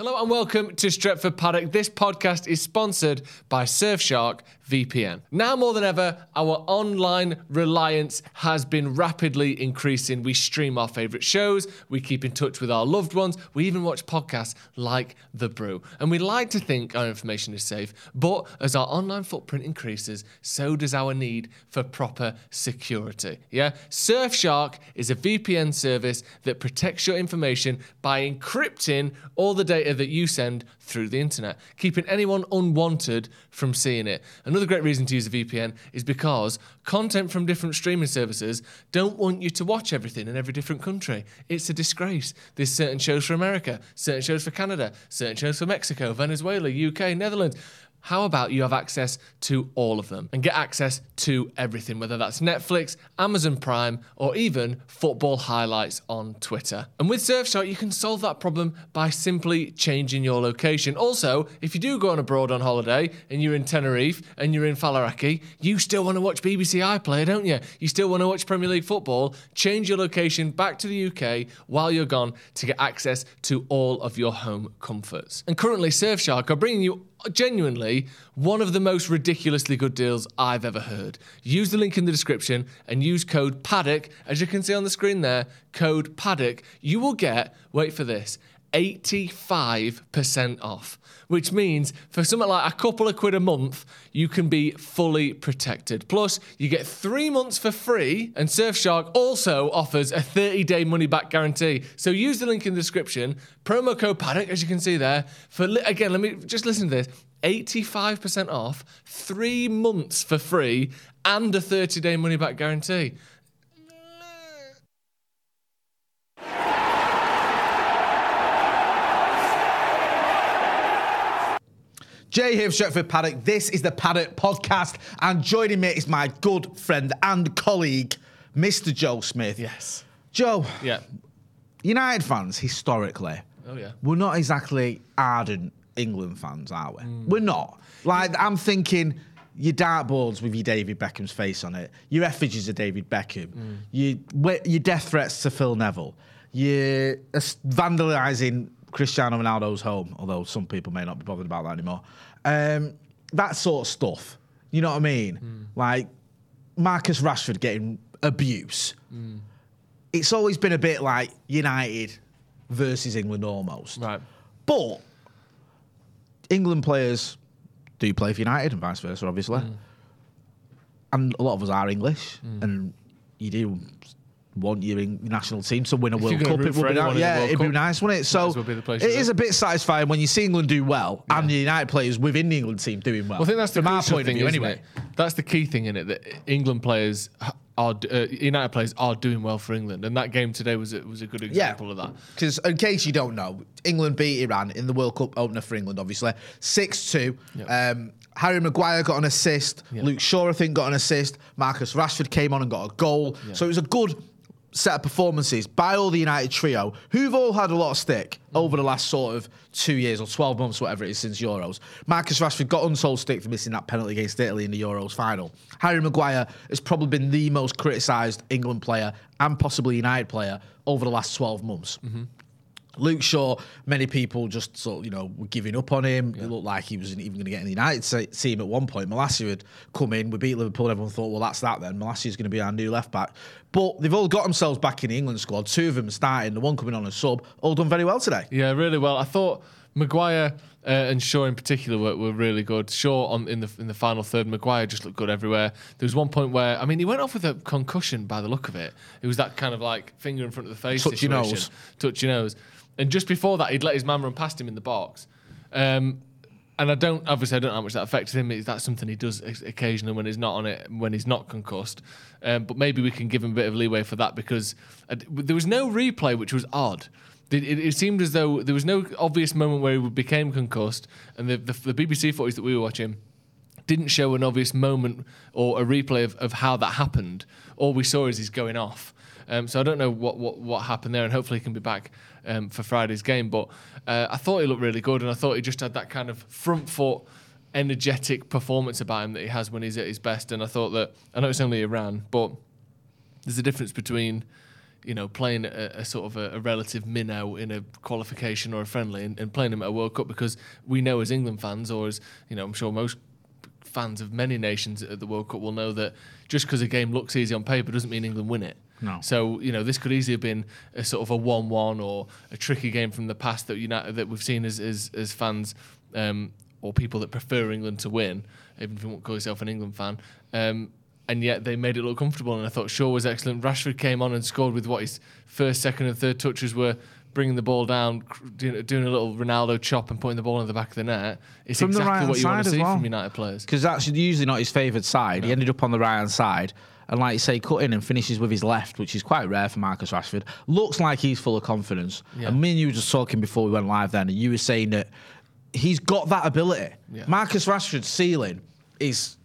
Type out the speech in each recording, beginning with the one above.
Hello and welcome to Stretford Paddock. This podcast is sponsored by Surfshark VPN. Now more than ever, our online reliance has been rapidly increasing. We stream our favourite shows, we keep in touch with our loved ones, we even watch podcasts like The Brew. And we like to think our information is safe, but as our online footprint increases, so does our need for proper security. Yeah? Surfshark is a VPN service that protects your information by encrypting all the data that you send through the internet, keeping anyone unwanted from seeing it. Another great reason to use a VPN is because content from different streaming services don't want you to watch everything in every different country. It's a disgrace. There's certain shows for America, certain shows for Canada, certain shows for Mexico, Venezuela, UK, Netherlands. How about you have access to all of them and get access to everything, whether that's Netflix, Amazon Prime, or even football highlights on Twitter? And with Surfshark, you can solve that problem by simply changing your location. Also, if you do go on abroad on holiday and you're in Tenerife and you're in Faliraki, you still want to watch BBC iPlayer, don't you? You still want to watch Premier League football. Change your location back to the UK while you're gone to get access to all of your home comforts. And currently, Surfshark are bringing you genuinely one of the most ridiculously good deals I've ever heard. Use the link in the description and use code PADDOCK, as you can see on the screen there, code PADDOCK. You will get, wait for this, 85% off, which means for something like a couple of quid a month, you can be fully protected. Plus, you get three months for free, and Surfshark also offers a 30 day money back guarantee. So use the link in the description, promo code paddock, as you can see there, for li- again, let me just listen to this 85% off, three months for free, and a 30 day money back guarantee. Jay here from Stretford Paddock. This is the Paddock Podcast, and joining me is my good friend and colleague, Mr. Joe Smith. Yes. Joe, Yeah. United fans historically, Oh, yeah. we're not exactly ardent England fans, are we? Mm. We're not. Like I'm thinking. Your dartboards with your David Beckham's face on it, your effigies of David Beckham, Mm. your your death threats to Phil Neville, your uh, vandalising Cristiano Ronaldo's home, although some people may not be bothered about that anymore. Um, that sort of stuff. You know what I mean? Mm. Like Marcus Rashford getting abuse. Mm. It's always been a bit like United versus England almost. Right. But England players do play for United and vice versa, obviously. Mm. And a lot of us are English, and you do want your Eng- national team to win a World Cup. It would be. Yeah, it'd be Cup, nice, wouldn't it? So as well be the place it is a bit satisfying when you see England do well and the United players within the England team doing well. Well, I think that's the from our point thing, of view, anyway. it? That's the key thing in it that England players are uh, United players are doing well for England, and that game today was a, was a good example of that. Because in case you don't know, England beat Iran in the World Cup opener for England, obviously. 6 2. Yep. Um, Harry Maguire got an assist. Yep. Luke Shaw, I think, got an assist. Marcus Rashford came on and got a goal. So it was a good set of performances by all the United trio, who've all had a lot of stick over the last sort of two years or 12 months, whatever it is, since Euros. Marcus Rashford got unsold stick for missing that penalty against Italy in the Euros final. Harry Maguire has probably been the most criticised England player and possibly United player over the last 12 months. Mm-hmm. Luke Shaw, many people just sort of, you know, were giving up on him. It looked like he wasn't even going to get in the United team at one point. Malacia had come in, we beat Liverpool, everyone thought, well, that's that then. Malacia's going to be our new left back. But they've all got themselves back in the England squad. Two of them starting, the one coming on as sub, all done very well today. Yeah, really well. I thought Maguire uh, and Shaw in particular were, were really good. Shaw on in the in the final third, Maguire just looked good everywhere. There was one point where I mean he went off with a concussion by the look of it. It was that kind of like finger in front of the face, Touch your nose. touch your nose. And just before that, he'd let his man run past him in the box. Um, and I don't obviously I don't know how much that affected him. Is that something he does occasionally when he's not on it, when he's not concussed? Um, but maybe we can give him a bit of leeway for that because uh, there was no replay, which was odd. It, it, it seemed as though there was no obvious moment where he became concussed, and the, the, the BBC footage that we were watching didn't show an obvious moment or a replay of, of how that happened. All we saw is he's going off. Um, so I don't know what, what, what happened there, and hopefully he can be back um, for Friday's game. But uh, I thought he looked really good, and I thought he just had that kind of front foot, energetic performance about him that he has when he's at his best. And I thought that I know it's only Iran, but there's a difference between you know, playing a, a sort of a, a relative minnow in a qualification or a friendly and, and playing him at a World Cup because we know as England fans or as, you know, I'm sure most fans of many nations at the World Cup will know that just because a game looks easy on paper doesn't mean England win it. No. So you know this could easily have been a sort of a one-one or a tricky game from the past that United that we've seen as as, as fans um, or people that prefer England to win, even if you won't call yourself an England fan. Um, and yet they made it look comfortable, and I thought Shaw was excellent. Rashford came on and scored with what his first, second, and third touches were. Bringing the ball down, doing, doing a little Ronaldo chop and putting the ball in the back of the net. It's From exactly right-hand what you want to see well. from United players. because that's usually not his favoured side. He ended up on the right hand side. And like you say, cut in and finishes with his left, which is quite rare for Marcus Rashford. Looks like he's full of confidence. Yeah. And me and you were just talking before we went live then, and you were saying that he's got that ability. Yeah. Marcus Rashford's ceiling is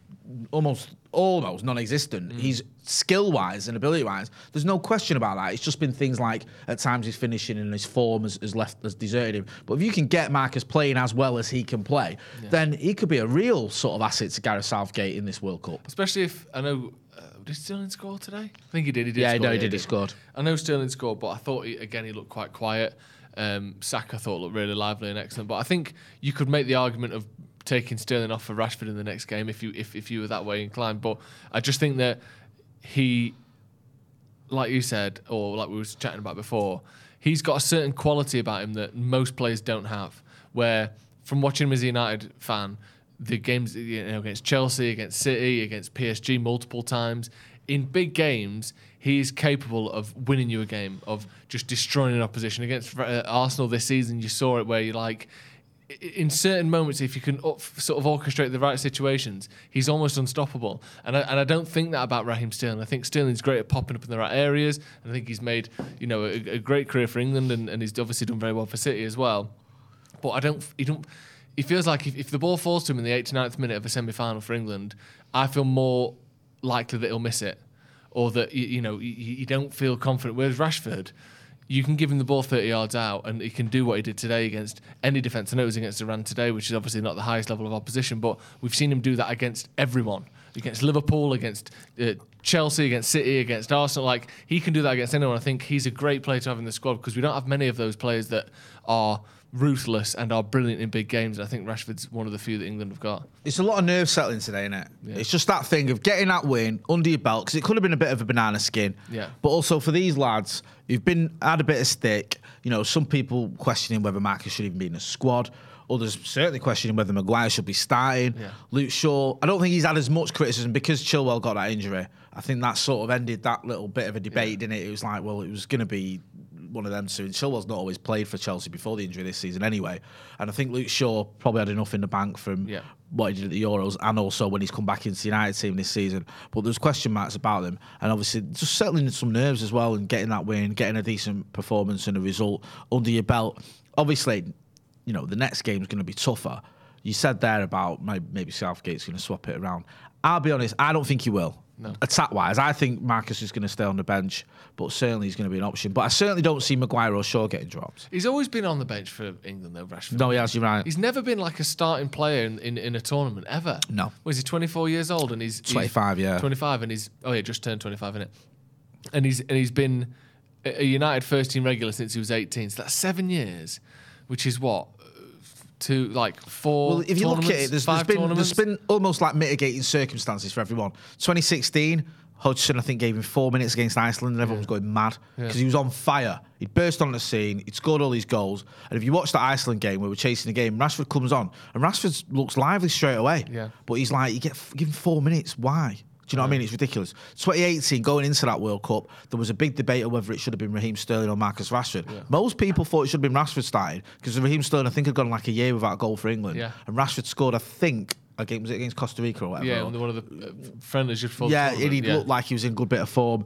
almost almost non-existent. Mm. He's skill-wise and ability-wise. There's no question about that. It's just been things like at times his finishing and his form has, has left has deserted him. But if you can get Marcus playing as well as he can play, then he could be a real sort of asset to Gareth Southgate in this World Cup. Especially if I know. Did Sterling score today? I think he did. He did. Yeah, score, no, he did, he scored. I know Sterling scored, but I thought he, again he looked quite quiet. Um, Saka thought looked really lively and excellent. But I think you could make the argument of taking Sterling off for Rashford in the next game if you if, if you were that way inclined. But I just think that he, like you said, or like we were chatting about before, he's got a certain quality about him that most players don't have. Where from watching him as a United fan, the games you know, against Chelsea, against City, against PSG multiple times, in big games, he is capable of winning you a game, of just destroying an opposition. Against uh, Arsenal this season, you saw it where you like in certain moments, if you can up, sort of orchestrate the right situations, he's almost unstoppable. And I, and I don't think that about Raheem Sterling. I think Sterling's great at popping up in the right areas. And I think he's made you know a, a great career for England, and, and he's obviously done very well for City as well. But I don't. He don't. He feels like if, if the ball falls to him in the 89th minute of a semi-final for England, I feel more likely that he'll miss it, or that you, you know you, you don't feel confident. Whereas Rashford, you can give him the ball 30 yards out, and he can do what he did today against any defence. I know it was against Iran today, which is obviously not the highest level of opposition, but we've seen him do that against everyone. Against Liverpool, against uh, Chelsea, against City, against Arsenal. Like, he can do that against anyone. I think he's a great player to have in the squad because we don't have many of those players that are ruthless and are brilliant in big games. I think Rashford's one of the few that England have got. It's a lot of nerve settling today, isn't it? It's just that thing of getting that win under your belt because it could have been a bit of a banana skin. Yeah. But also for these lads who've been had a bit of stick, you know, some people questioning whether Marcus should even be in a squad. Others certainly questioning whether Maguire should be starting. Yeah. Luke Shaw, I don't think he's had as much criticism because Chilwell got that injury. I think that sort of ended that little bit of a debate, didn't it? It was like, well, it was going to be one of them soon. Chilwell's not always played for Chelsea before the injury this season anyway. And I think Luke Shaw probably had enough in the bank from Yeah. what he did at the Euros and also when he's come back into the United team this season. But there's question marks about him. And obviously just settling some nerves as well and getting that win, getting a decent performance and a result under your belt. Obviously, you know, the next game's going to be tougher. You said there about maybe Southgate's going to swap it around. I'll be honest, I don't think he will. No. Attack wise, I think Marcus is going to stay on the bench, but certainly he's going to be an option. But I certainly don't see Maguire or Shaw getting dropped. He's always been on the bench for England, though, Rashford. No, he has, you're right. He's never been like a starting player in, in, in a tournament ever. No. Was he 24 years old and he's he's 25, yeah. 25 and he's oh yeah, just turned 25 in it. And he's and he's been a United first team regular since he was 18. So that's 7 years, which is what to like four Well, if you look at it, there's, there's been there's been almost like mitigating circumstances for everyone. 2016, Hodgson I think gave him four minutes against Iceland, and everyone was going mad because he was on fire. He'd burst on the scene, he'd scored all these goals, and if you watch the Iceland game where we're chasing the game, Rashford comes on, and Rashford looks lively straight away. Yeah. but he's like, you get give him four minutes, why? Do you know what I mean? It's ridiculous. 2018, going into that World Cup, there was a big debate of whether it should have been Raheem Sterling or Marcus Rashford. Most people thought it should have been Rashford starting because Raheem Sterling, I think, had gone like a year without a goal for England. Yeah. And Rashford scored, I think, against, was it against Costa Rica or whatever. yeah, one of the uh, friendlies the Yeah, and he yeah. looked like he was in good bit of form.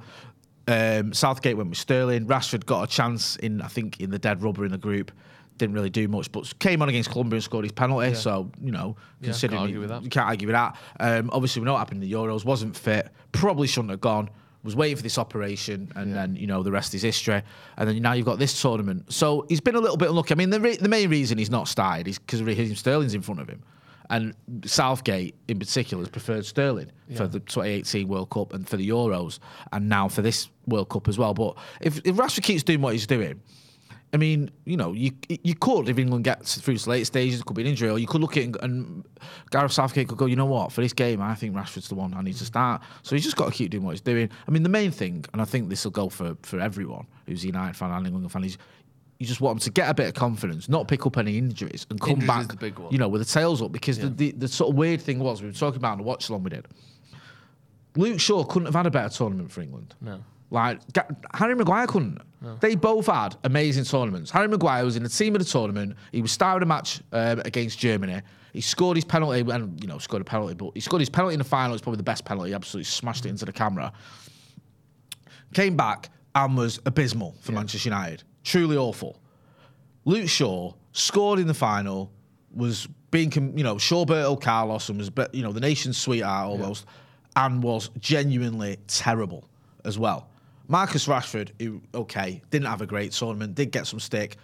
Um, Southgate went with Sterling. Rashford got a chance in, I think, in the dead rubber in the group. Didn't really do much, but came on against Colombia and scored his penalty. So you know, Yeah, considering can't he- you can't argue with that. Um, obviously, we know what happened in the Euros. Wasn't fit. Probably shouldn't have gone. Was waiting for this operation, and then you know the rest is history. And then now you've got this tournament. So he's been a little bit unlucky. I mean, the, re- the main reason he's not started is because Raheem Sterling's in front of him. And Southgate, in particular, has preferred Sterling for the 2018 World Cup and for the Euros, and now for this World Cup as well. But if, if Rashford keeps doing what he's doing, I mean, you know, you you could if England gets through to late stages, it could be an injury, or you could look at it and, and Gareth Southgate could go, you know what, for this game, I think Rashford's the one I need to start. So he's just got to keep doing what he's doing. I mean, the main thing, and I think this will go for for everyone who's a United fan and England fan, is you just want them to get a bit of confidence, not pick up any injuries, and come Injuries back, the big one. you know, with the tails up. Because the, the the sort of weird thing was we were talking about in the watch along we did. Luke Shaw couldn't have had a better tournament for England. No. Like Harry Maguire couldn't. They both had amazing tournaments. Harry Maguire was in the team of the tournament. He was starting a match um, against Germany. He scored his penalty, and you know scored a penalty, but he scored his penalty in the final. It's probably the best penalty. He absolutely smashed it into the camera. Came back and was abysmal for Manchester United. Truly awful. Luke Shaw scored in the final, was being, you know, Shawberto Carlos and was, you know, the nation's sweetheart almost, and was genuinely terrible as well. Marcus Rashford, who, okay, didn't have a great tournament, did get some stick,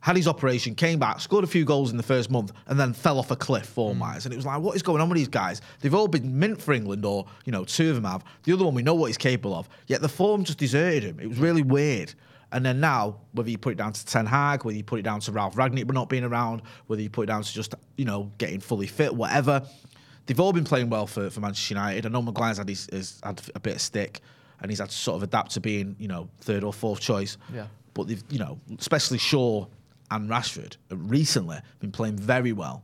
had his operation, came back, scored a few goals in the first month, and then fell off a cliff form wise. And it was like, what is going on with these guys? They've all been mint for England, or, you know, two of them have. The other one, we know what he's capable of. Yet the form just deserted him. It was really weird. And then now, whether you put it down to Ten Hag, whether you put it down to Ralf Rangnick not being around, whether you put it down to just, you know, getting fully fit, whatever, they've all been playing well for, for Manchester United. I know Maguire's had, his, has had a bit of stick and he's had to sort of adapt to being, you know, third or fourth choice. Yeah. But they've, you know, especially Shaw and Rashford have recently been playing very well.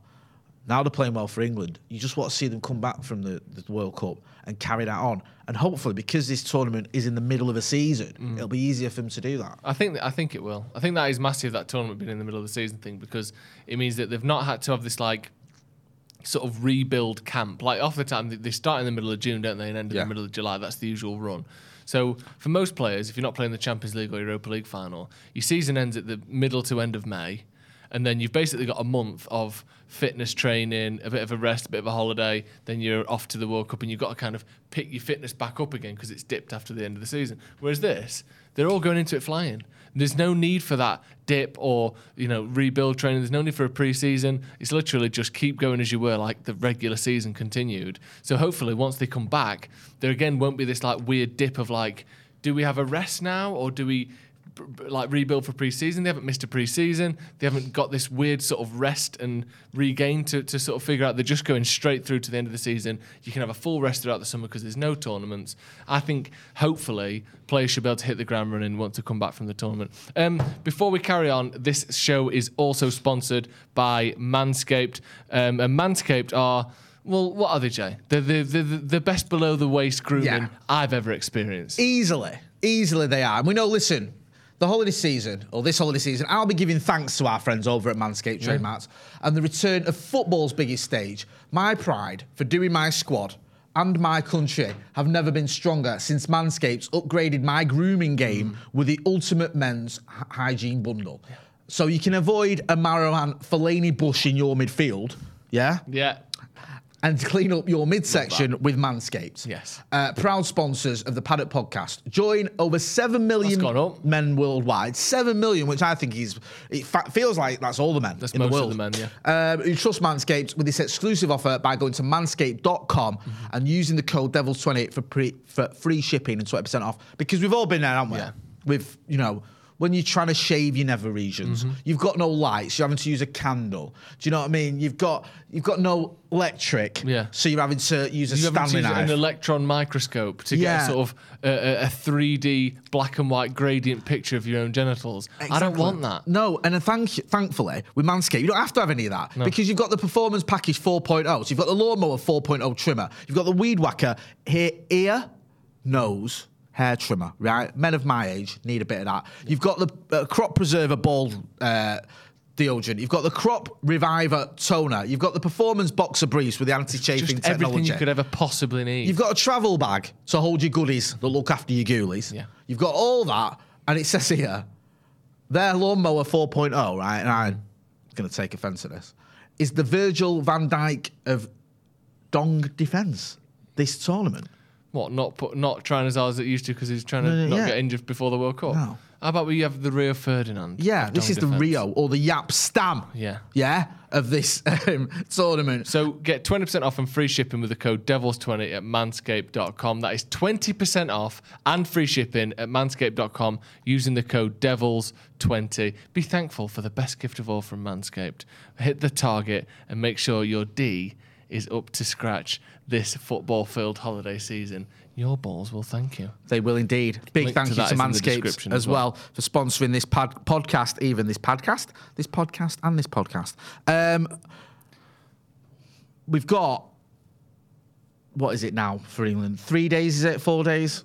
Now they're playing well for England. You just want to see them come back from the, the World Cup and carry that on. And hopefully, because this tournament is in the middle of a season, Mm. it'll be easier for them to do that. I think I think it will. I think that is massive that tournament being in the middle of the season thing because it means that they've not had to have this like sort of rebuild camp. Like off the time they- they start in the middle of June, don't they, and end in Yeah. the middle of July. That's the usual run. So for most players, if you're not playing the Champions League or Europa League final, your season ends at the middle to end of May, and then you've basically got a month of fitness training, a bit of a rest, a bit of a holiday. Then you're off to the World Cup, and you've got to kind of pick your fitness back up again because it's dipped after the end of the season. Whereas this, they're all going into it flying. There's no need for that dip or you know rebuild training. There's no need for a pre-season. It's literally just keep going as you were, like the regular season continued. So hopefully, once they come back, there again won't be this like weird dip of like, do we have a rest now or do we? Like rebuild for pre-season, they haven't missed a pre-season. They haven't got this weird sort of rest and regain to, to sort of figure out. They're just going straight through to the end of the season. You can have a full rest throughout the summer because there's no tournaments. I think hopefully players should be able to hit the ground running once to come back from the tournament. Um, before we carry on, this show is also sponsored by Manscaped. Um, and Manscaped are. Well, what are they, Jay? They're the, the, the, the best below the waist grooming Yeah. I've ever experienced. Easily, easily they are. And we know, listen, the holiday season, or this holiday season, I'll be giving thanks to our friends over at Manscaped Trade Mats and the return of football's biggest stage. My pride for doing my squad and my country have never been stronger since Manscaped's upgraded my grooming game mm. with the ultimate men's hy- hygiene bundle. So you can avoid a Marouane Fellaini bush in your midfield, yeah? Yeah. And to clean up your midsection with Manscaped. Yes. Uh, proud sponsors of the Paddock Podcast. Join over 7 million That's gone up. men worldwide. 7 million, which I think is, it fa- feels like that's all the men That's in the world. the men, yeah. Um, who trust Manscaped with this exclusive offer by going to manscaped.com Mm-hmm. and using the code DEVILS28 for, pre- for free shipping and 20% off. Because we've all been there, haven't we? Yeah. With, you know, when you're trying to shave your nether regions, Mm-hmm. you've got no lights. You're having to use a candle. Do you know what I mean? You've got you've got no electric. Yeah. So you're having to use a You haven't Stanley used knife. an electron microscope to Yeah. get a sort of a, a 3D black and white gradient picture of your own genitals. I don't want that. No, and thank thankfully with Manscaped, you don't have to have any of that because you've got the Performance Package 4.0. So you've got the Lawnmower 4.0 trimmer, you've got the Weed Whacker hair, ear, nose, hair trimmer. Right, men of my age need a bit of that. You've got the uh, Crop Preserver ball. Uh, Deodorant. You've got the Crop Reviver toner. You've got the Performance Boxer Briefs with the anti-chafing Just technology. everything you could ever possibly need. You've got a travel bag to hold your goodies that look after your ghoulies. Yeah. You've got all that, and it says here, their lawnmower 4.0, right? And I'm going to take offence to this. Is the Virgil van Dijk of Dong defence this tournament? What? Not put, not trying as hard as it used to because he's trying to No, no, not yeah. get injured before the World Cup. No. How about we have the Rio Ferdinand? Yeah, this is the? Rio or the Jaap Stam. Yeah. Yeah, of this um, tournament. So get 20% off and free shipping with the code DEVILS20 at manscaped.com. That is 20% off and free shipping at manscaped.com using the code DEVILS20. Be thankful for the best gift of all from Manscaped. Hit the target and make sure your D is up to scratch this football filled holiday season. Your balls will thank you. They will indeed. Big Link thank to you to is in the Manscaped as well. well. for sponsoring this pod- podcast, even this podcast, this podcast, and this podcast. Um, we've got what is it now for England? Three days? Is it four days?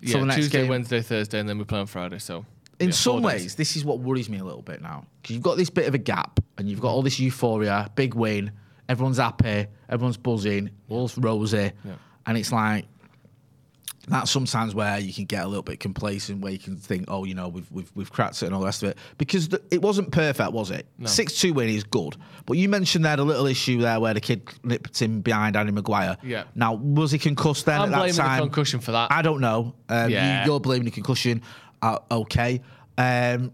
Yeah, next Tuesday, game. Wednesday, Thursday, and then we play on Friday. So In yeah, some days. ways, this is what worries me a little bit now because you've got this bit of a gap and you've got all this euphoria, big win, everyone's happy, everyone's buzzing, all's rosy, Yeah. and it's like that's sometimes where you can get a little bit complacent, where you can think, oh, you know, we've we've, we've cracked it and all the rest of it, because the, it wasn't perfect, was it? Six two win is good, but you mentioned there the little issue there where the kid nipped him behind Andy Maguire. Yeah. Now was he concussed then I'm at that blaming the time? concussion for that. I don't know. Um, Yeah. you, are blaming the concussion. Uh, okay. Um,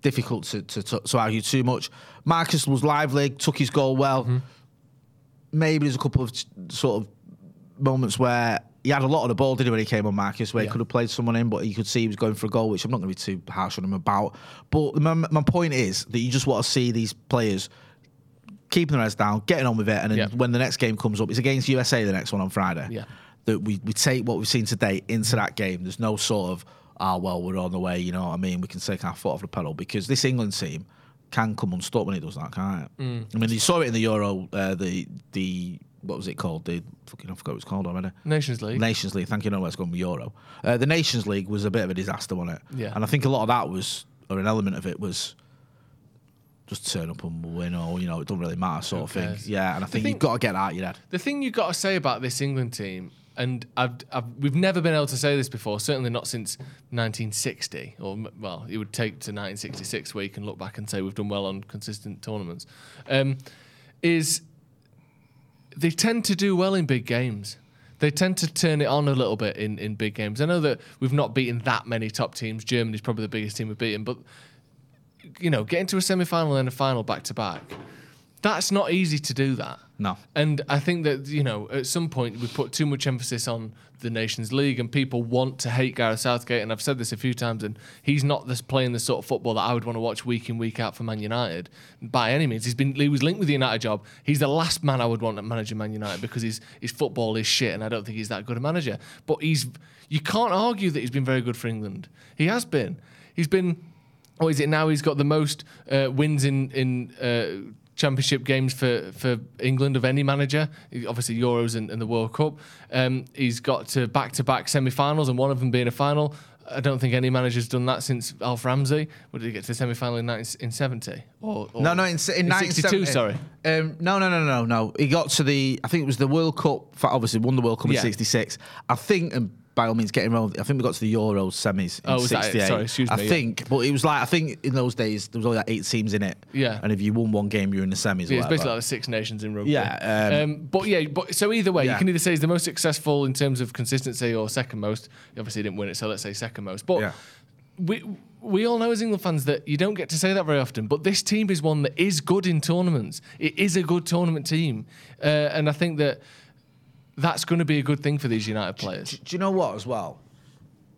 difficult to, to, to, to argue too much. Marcus was lively, took his goal well. Mm-hmm. Maybe there's a couple of sort of moments where he had a lot of the ball, didn't he, when he came on Marcus, where he could have played someone in, but you could see he was going for a goal, which I'm not going to be too harsh on him about. But my, my point is that you just want to see these players keeping their heads down, getting on with it, and then Yeah. when the next game comes up, it's against USA, the next one on Friday. Yeah. That we, we take what we've seen today into that game. There's no sort of, ah, well, we're on the way, you know what I mean? We can take our foot off the pedal because this England team can come unstuck when it does that, can't it? Mm. I mean, you saw it in the Euro, uh, the, the, what was it called? The, fucking, I forgot what it's called already. Nations League. Nations League. Thank you. No, let's go with Euro. Uh, the Nations League was a bit of a disaster, wasn't it? Yeah. And I think a lot of that was, or an element of it was, just turn up and win, or you know, it doesn't really matter, sort of thing. Yeah, and I think thing- you've got to get out your head. The thing you've got to say about this England team, and I've, I've, we've never been able to say this before, certainly not since 1960, or well, it would take to 1966 where you can look back and say we've done well on consistent tournaments, um, is they tend to do well in big games. They tend to turn it on a little bit in, in big games. I know that we've not beaten that many top teams. Germany's probably the biggest team we've beaten, but you know, getting to a semi final and a final back to back, that's not easy to do that. No. And I think that, you know, at some point we put too much emphasis on the Nations League and people want to hate Gareth Southgate. And I've said this a few times, and he's not this playing the sort of football that I would want to watch week in, week out for Man United by any means. He's been he was linked with the United job. He's the last man I would want to manage Man United because his his football is shit and I don't think he's that good a manager. But he's you can't argue that he's been very good for England. He has been. He's been or is it now he's got the most uh, wins in in uh, championship games for, for England of any manager? Obviously Euros and, and the World Cup. Um, he's got to back to back semi-finals and one of them being a final. I don't think any manager's done that since Alf Ramsey. What did he get to the semi-final in 19, in 70? Or, or No, no, in, in, 62, sorry. Um, no, no, no, no, no. He got to the. I think it was the World Cup. Obviously, won the World Cup Yeah. in '66. I think, and by all means, getting wrong. I think we got to the Euro semis in Oh, was that it? '68. Sorry, excuse I me, yeah. think, but it was like I think in those days there was only like eight teams in it. Yeah. and if you won one game, you're in the semis. Yeah, it's basically like the Six Nations in rugby. Yeah, um, um, but yeah, but so either way, Yeah. you can either say he's the most successful in terms of consistency or second most. He obviously didn't win it, so let's say second most. But Yeah. we we all know as England fans that you don't get to say that very often. But this team is one that is good in tournaments. It is a good tournament team, uh, and I think that that's going to be a good thing for these United players. Do, do you know what as well?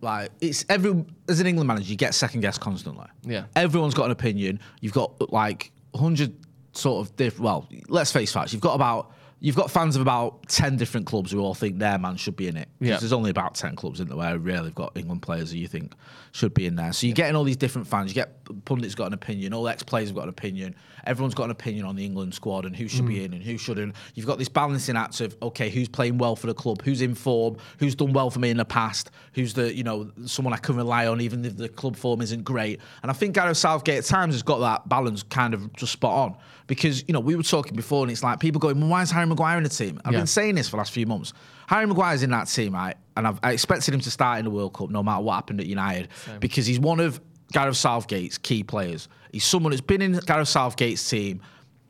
Like it's every as an England manager, you get second guessed constantly. Yeah. everyone's got an opinion. You've got like hundred sort of different. Well, let's face facts. You've got about you've got fans of about ten different clubs who all think their man should be in it. 'Cause Yeah. there's only about ten clubs in the where really have got England players who you think should be in there. So you're getting all these different fans. You get pundits got an opinion. All ex players have got an opinion. Everyone's got an opinion on the England squad and who should Mm. be in and who shouldn't. You've got this balancing act of okay, who's playing well for the club, who's in form, who's done well for me in the past, who's the you know someone I can rely on even if the club form isn't great. And I think Gareth Southgate at times has got that balance kind of just spot on because you know we were talking before and it's like people going, well, why is Harry Maguire in the team? I've Yeah. been saying this for the last few months. Harry Maguire's in that team, right? And I've, I expected him to start in the World Cup no matter what happened at United because he's one of Gareth Southgate's key players. He's someone who's been in Gareth Southgate's team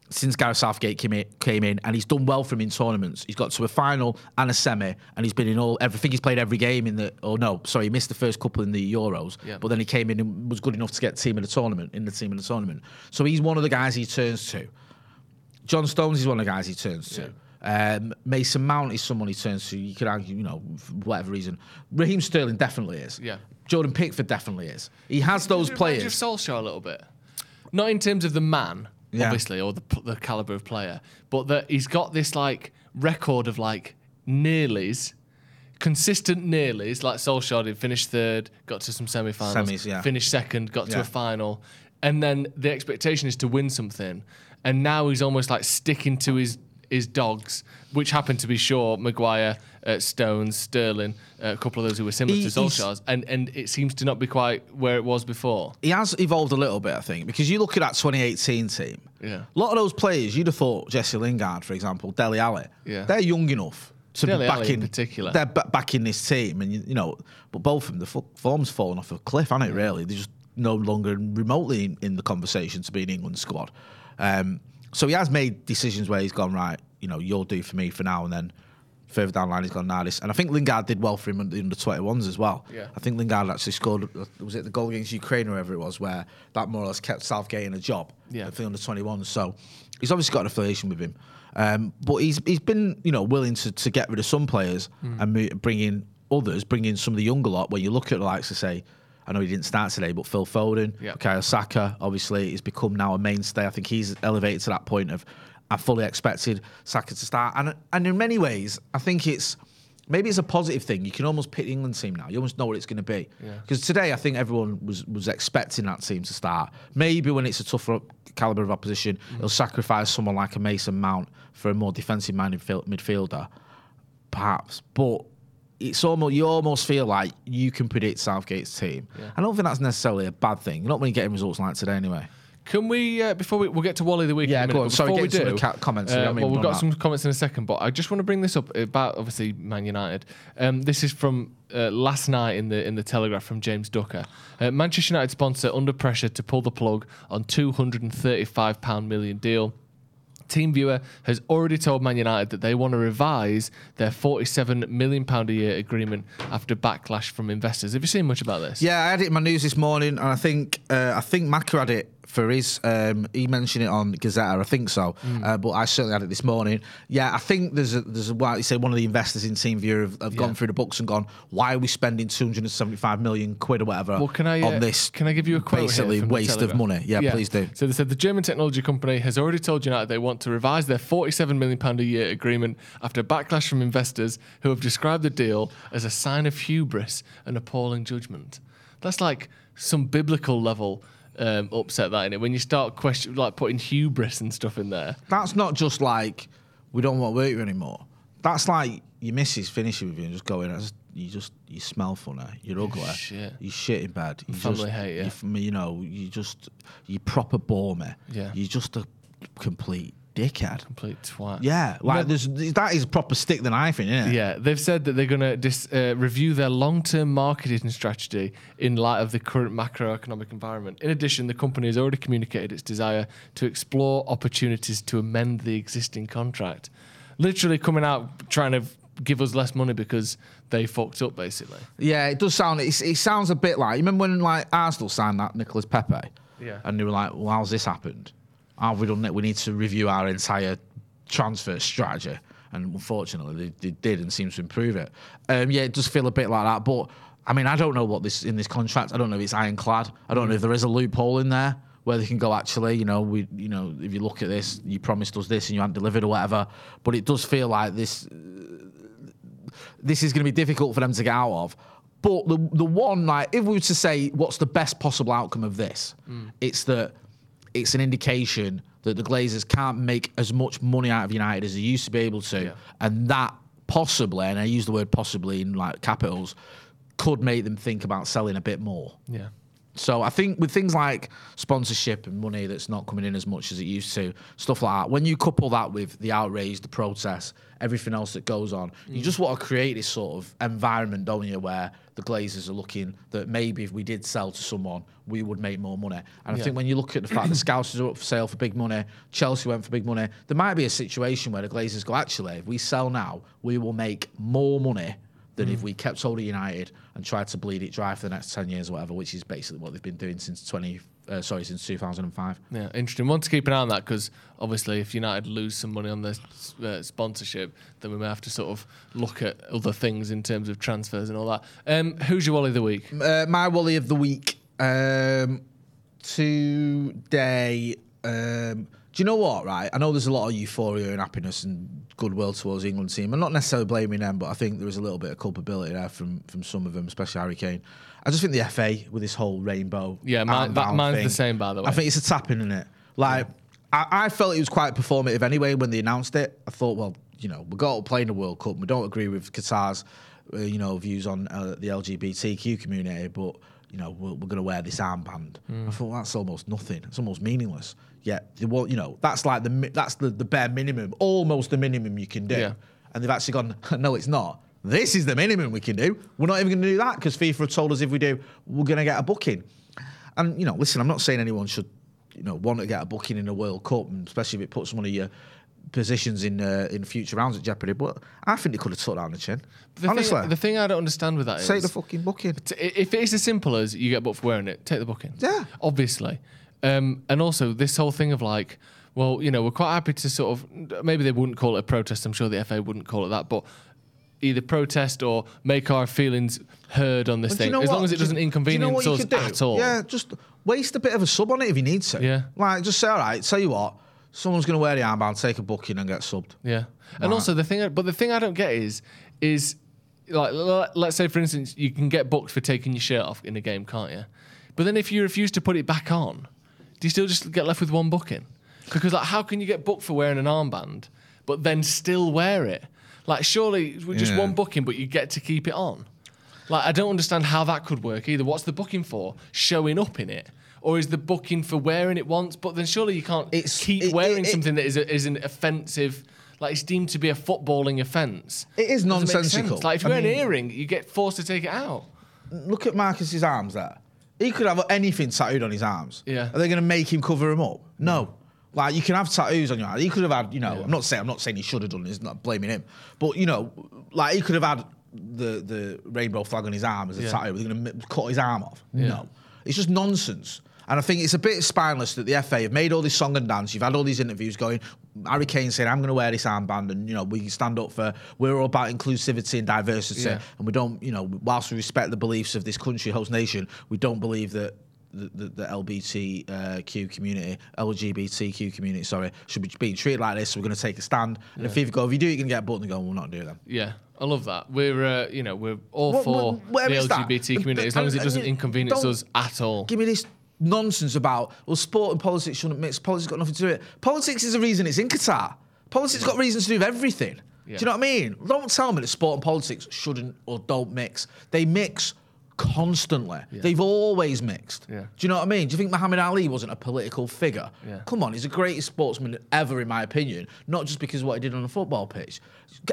since Gareth Southgate came in, came in, and he's done well for him in tournaments. He's got to a final and a semi, and he's been in all. I think he's played every game in the. Oh no, sorry, he missed the first couple in the Euros, Yeah. but then he came in and was good enough to get team in the tournament in the team in the tournament. So he's one of the guys he turns to. John Stones is one of the guys he turns to. Um, Mason Mount is someone he turns to. You could argue, you know, for whatever reason. Raheem Sterling definitely is. Yeah. Jordan Pickford definitely is. He has those Does it remind you of players. Solskjaer a little bit, not in terms of the man, Yeah. obviously, or the the caliber of player, but that he's got this like record of like nearlies, consistent nearlies, like Solskjaer did. Finished third, got to some semi-finals, Semis, yeah. finished second, got to a final, and then the expectation is to win something, and now he's almost like sticking to his his dogs, which happen to be Shaw, Maguire, uh, Stones, Sterling, uh, a couple of those who were similar He- to Solskjaer's, and and it seems to not be quite where it was before. he has evolved a little bit, I think, because you look at that 2018 team. Yeah. A lot of those players, you'd have thought Jesse Lingard, for example, Dele Alli. Yeah. They're young enough to Dele be back Alli in in particular. They're ba- back in this team, and you, you know, but both of them, the fo- form's fallen off a cliff, hasn't it? Really, they're just no longer remotely in, in the conversation to be in England squad. Um, so he has made decisions where he's gone right. You know, you'll do for me for now, and then. Further down the line, he's gone, nah, this. And I think Lingard did well for him under the under 21s as well. Yeah. I think Lingard actually scored, was it the goal against Ukraine or wherever it was, where that more or less kept Southgate in a job Yeah. for the under 21s. So he's obviously got an affiliation with him. Um, but he's he's been, you know, willing to, to get rid of some players Hmm. and bring in others, bring in some of the younger lot. When you look at the likes of, say, I know he didn't start today, but Phil Foden, Yeah. Kyle Saka, obviously, has become now a mainstay. I think he's elevated to that point of I fully expected Saka to start. And, and in many ways, I think it's maybe it's a positive thing. You can almost pick the England team now. You almost know what it's going to be. Yeah. Because today, I think everyone was was expecting that team to start. Maybe when it's a tougher caliber of opposition, Mm. it'll sacrifice someone like a Mason Mount for a more defensive-minded midfielder, perhaps. But it's almost you almost feel like you can predict Southgate's team. I don't think that's necessarily a bad thing. Not when you're getting results like today, anyway. Can we, uh, before we, we'll get to Wally the week. Yeah, go on. Sorry, before we do, the ca- comments. Uh, well, we've got that. some comments in a second, but I just want to bring this up about obviously Man United. Um, this is from uh, last night in the in the Telegraph from James Ducker. Uh, Manchester United sponsor under pressure to pull the plug on 235 pound million deal. TeamViewer has already told Man United that they want to revise their 47 million pound a year agreement after backlash from investors. Have you seen much about this? Yeah, I had it in my news this morning, and I think uh, I think Maka had it for his. Um, he mentioned it on Gazetta, I think so. Mm. Uh, but I certainly had it this morning. Yeah, I think there's a there's a like you say one of the investors in TeamViewer have, have Yeah. gone through the books and gone, why are we spending 275 million quid or whatever Well, can I uh, on this? Can I give you a quote? basically waste of money? Yeah, please do. So they said the German technology company has already told United they want to revise their 47 million pound a year agreement after backlash from investors who have described the deal as a sign of hubris and appalling judgment. That's like some biblical level um, upset that in it when you start question like putting hubris and stuff in there. That's not just like we don't want to work with you anymore. That's like your missus finishing with you and just going, "I just- you just you smell funny, you're ugly, shit. you shit in bed, you Family just, hate you. f- you know, you just you proper bore me. Yeah. you're just a complete dickhead. Complete twat. Yeah, like there's that is proper stick than I think, isn't it? Yeah, they've said that they're going to dis- uh, review their long term marketing strategy in light of the current macroeconomic environment. In addition, the company has already communicated its desire to explore opportunities to amend the existing contract. Literally coming out trying to give us less money because they fucked up, basically. Yeah, it does sound. It, it sounds a bit like you remember when like Arsenal signed that Nicholas Pepe. Yeah. And they were like, "Well, how's this happened? Have we done it? We need to review our entire transfer strategy." And unfortunately, they, they did and seemed to improve it. Um, yeah, it does feel a bit like that. But I mean, I don't know what this in this contract. I don't know if it's ironclad. I don't know if there is a loophole in there where they can go. Actually, you know, we, you know, if you look at this, you promised us this and you haven't delivered or whatever. But it does feel like this this is going to be difficult for them to get out of. But the the one like if we were to say what's the best possible outcome of this, it's that it's an indication that the Glazers can't make as much money out of United as they used to be able to, Yeah. and that possibly, and I use the word possibly in like capitals, could make them think about selling a bit more. Yeah. So I think with things like sponsorship and money that's not coming in as much as it used to, stuff like that, when you couple that with the outrage, the protests, everything else that goes on, you mm. just want to create this sort of environment, don't you, where the Glazers are looking that maybe if we did sell to someone, we would make more money. And I think when you look at the fact that Scousers are up for sale for big money, Chelsea went for big money, there might be a situation where the Glazers go, actually, if we sell now, we will make more money than if we kept hold of United and tried to bleed it dry for the next 10 years or whatever, which is basically what they've been doing since 20, uh, sorry, since 2005. Yeah, interesting. One to keep an eye on that because obviously, if United lose some money on their uh, sponsorship, then we may have to sort of look at other things in terms of transfers and all that. Um, who's your Wally of the week? Uh, my Wally of the week um, today. Um, do you know what? Right, I know there's a lot of euphoria and happiness and goodwill towards the England team. I'm not necessarily blaming them, but I think there was a little bit of culpability there from from some of them, especially Harry Kane. I just think the FA with this whole rainbow. Yeah, mine- that- mine's the same, by the way. I think it's a tapping in it. Like I, I felt it was quite performative anyway when they announced it. I thought, well, you know, we got to play in the World Cup. We don't agree with Qatar's, uh, you know, views on uh, the LGBTQ community, but you know, we're, we're going to wear this armband. Hmm. I thought that's almost nothing. It's almost meaningless. They won't, you know, that's like the that's the, the bare minimum, almost the minimum you can do. Yeah. And they've actually gone, no, it's not. This is the minimum we can do. We're not even going to do that because FIFA have told us if we do, we're going to get a booking. And you know, listen, I'm not saying anyone should, you know, want to get a booking in a World Cup, and especially if it puts one of your positions in uh, in future rounds at jeopardy. But I think they could have took down the chin. The Honestly, thing, the thing I don't understand with that is take the fucking booking. T- If it is as simple as you get booked for wearing it, take the booking. Yeah. Obviously. Um, and also, this whole thing of like, well, you know, we're quite happy to sort of, maybe they wouldn't call it a protest. I'm sure the FA wouldn't call it that, but either protest or make our feelings heard on this thing, you know as what? long as it doesn't do you know inconvenience you us at all. Yeah, just waste a bit of a sub on it if you need to. Yeah. Like, just say, all right, tell you what, someone's going to wear the armband, take a booking, and get subbed. Yeah, and also the thing, but the thing I don't get is, is like let's say for instance, you can get booked for taking your shirt off in a game, can't you? But then if you refuse to put it back on, do you still just get left with one booking? Because like, how can you get booked for wearing an armband, but then still wear it? Like, surely with just Yeah. one booking, but you get to keep it on. Like, I don't understand how that could work either. What's the booking for? Showing up in it. Or is the booking for wearing it once? But then surely you can't It's- keep it- wearing it- something that is, a, is an offensive, like it's deemed to be a footballing offence. It is Doesn't make sense. nonsensical. Like if you I wear mean- an earring, you get forced to take it out. Look at Marcus's arms there. He could have anything tattooed on his arms. Yeah. Are they going to make him cover him up? No. Like you can have tattoos on your arm. He could have had, you know. I'm not saying I'm not saying he should have done. It's not blaming him, but you know, like he could have had the the rainbow flag on his arm as a Yeah. tattoo. They're going to cut his arm off. Yeah. No, it's just nonsense. And I think it's a bit spineless that the FA have made all this song and dance. You've had all these interviews going. Harry Kane saying, "I'm going to wear this armband," and you know we stand up for. We're all about inclusivity and diversity, Yeah. and we don't, you know, whilst we respect the beliefs of this country, host nation, we don't believe that. The, the, the LBTQ community, LGBTQ community, sorry, should be being treated like this. So we're going to take a stand. And if FIFA go, if you do, it, you can get a button and go, we'll not do them. Yeah, I love that. We're uh, you know we're all What- for what- the is that? LGBT community as long as it doesn't inconvenience us at all. Give me this nonsense about well, sport and politics shouldn't mix. Politics got nothing to do with it. Politics is the reason it's in Qatar. Politics got reasons to do with everything. Yeah. Do you know what I mean? Don't tell me that sport and politics shouldn't or don't mix. They mix constantly. They've always mixed. Yeah. Do you know what I mean? Do you think Muhammad Ali wasn't a political figure? Yeah. Come on, he's the greatest sportsman ever, in my opinion. Not just because of what he did on the football pitch.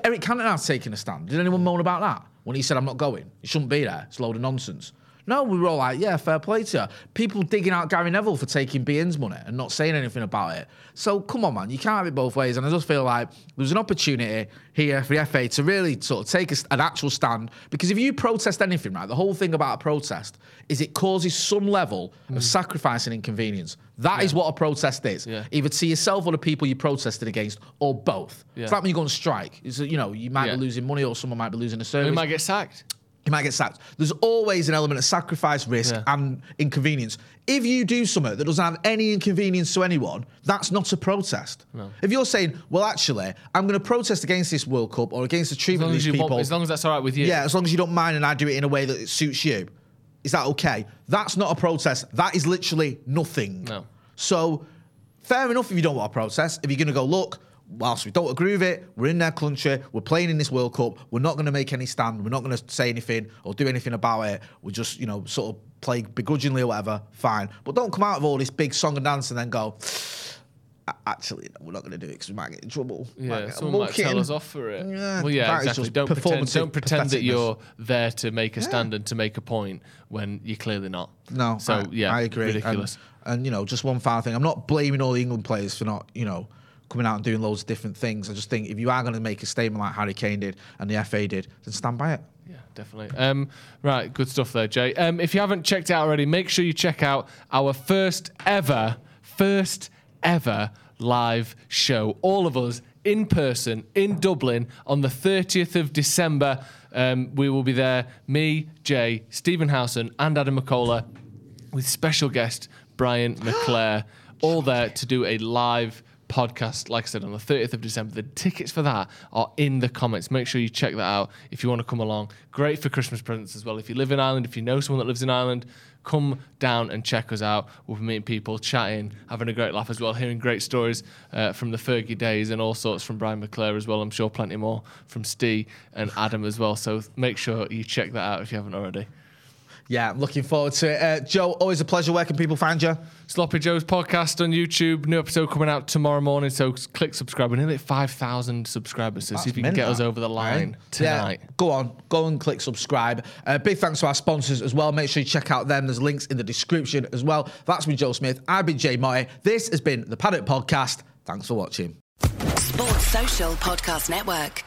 Eric Cantona's taking a stand. Did anyone moan about that when he said, "I'm not going"? He shouldn't be there. It's a load of nonsense. No, we were all like, yeah, fair play to you. People digging out Gary Neville for taking beIN's money and not saying anything about it. So come on, man, you can't have it both ways. And I just feel like there's an opportunity here for the FA to really sort of take a, an actual stand. Because if you protest anything, right, the whole thing about a protest is it causes some level of sacrifice and inconvenience. That is what a protest is. Mm. Yeah. Either to yourself or the people you protested against, or both. Yeah. It's like when you go on strike. It's, you know, you might Yeah. be losing money or someone might be losing a service You might get sacked. You might get sacked. There's always an element of sacrifice, risk, Yeah. and inconvenience. If you do something that doesn't have any inconvenience to anyone, that's not a protest. If you're saying, well, actually, I'm going to protest against this World Cup or against the treatment of as, these people, want, as long as that's all right with you. yeah, as long as you don't mind and I do it in a way that it suits you, is that okay? That's not a protest. That is literally nothing. No. So, fair enough if you don't want to protest. If you're going to go, look, whilst we don't agree with it, we're in their country, we're playing in this World Cup, we're not going to make any stand, we're not going to say anything or do anything about it. We just, you know, sort of play begrudgingly or whatever, fine. But don't come out of all this big song and dance and then go, actually, no, we're not going to do it because we might get in trouble. Yeah, get someone might tell us off for it. Yeah, well, yeah, that is exactly. just Don't pretend, don't pretend that you're there to make a stand and to make a point when you're clearly not. No, So, I, yeah, I agree. ridiculous. And, and, you know, just one final thing. I'm not blaming all the England players for not, you know, coming out and doing loads of different things. I just think if you are going to make a statement like Harry Kane did and the FA did, then stand by it. Yeah, definitely. Um, right, good stuff there, Jay. Um, if you haven't checked out already, make sure you check out our first ever, first ever live show. All of us in person in Dublin on the 30th of December. Um, we will be there, me, Jay, Stephen Howson, and Adam McCullough, with special guest Brian McClair, all there to do a live podcast, like I said, on the 30th of December. The tickets for that are in the comments. Make sure you check that out if you want to come along. Great for Christmas presents as well. If you live in Ireland, if you know someone that lives in Ireland, come down and check us out. We'll be meeting people, chatting, having a great laugh as well, hearing great stories uh, from the Fergie days and all sorts from Brian McClair as well. I'm sure plenty more from Steve and Adam as well. So make sure you check that out if you haven't already. Yeah, I'm looking forward to it. Uh, Joe, always a pleasure. Where can people find you? Sloppy Joe's podcast on YouTube. New episode coming out tomorrow morning. So click subscribe. We're nearly 5,000 subscribers. So see if you can mint, get us over the line right? tonight. Yeah, go on, go and click subscribe. Uh, big thanks to our sponsors as well. Make sure you check out them. There's links in the description as well. That's been Joe Smith. I've been Jay Motti. This has been the Paddock Podcast. Thanks for watching. Sports Social Podcast Network.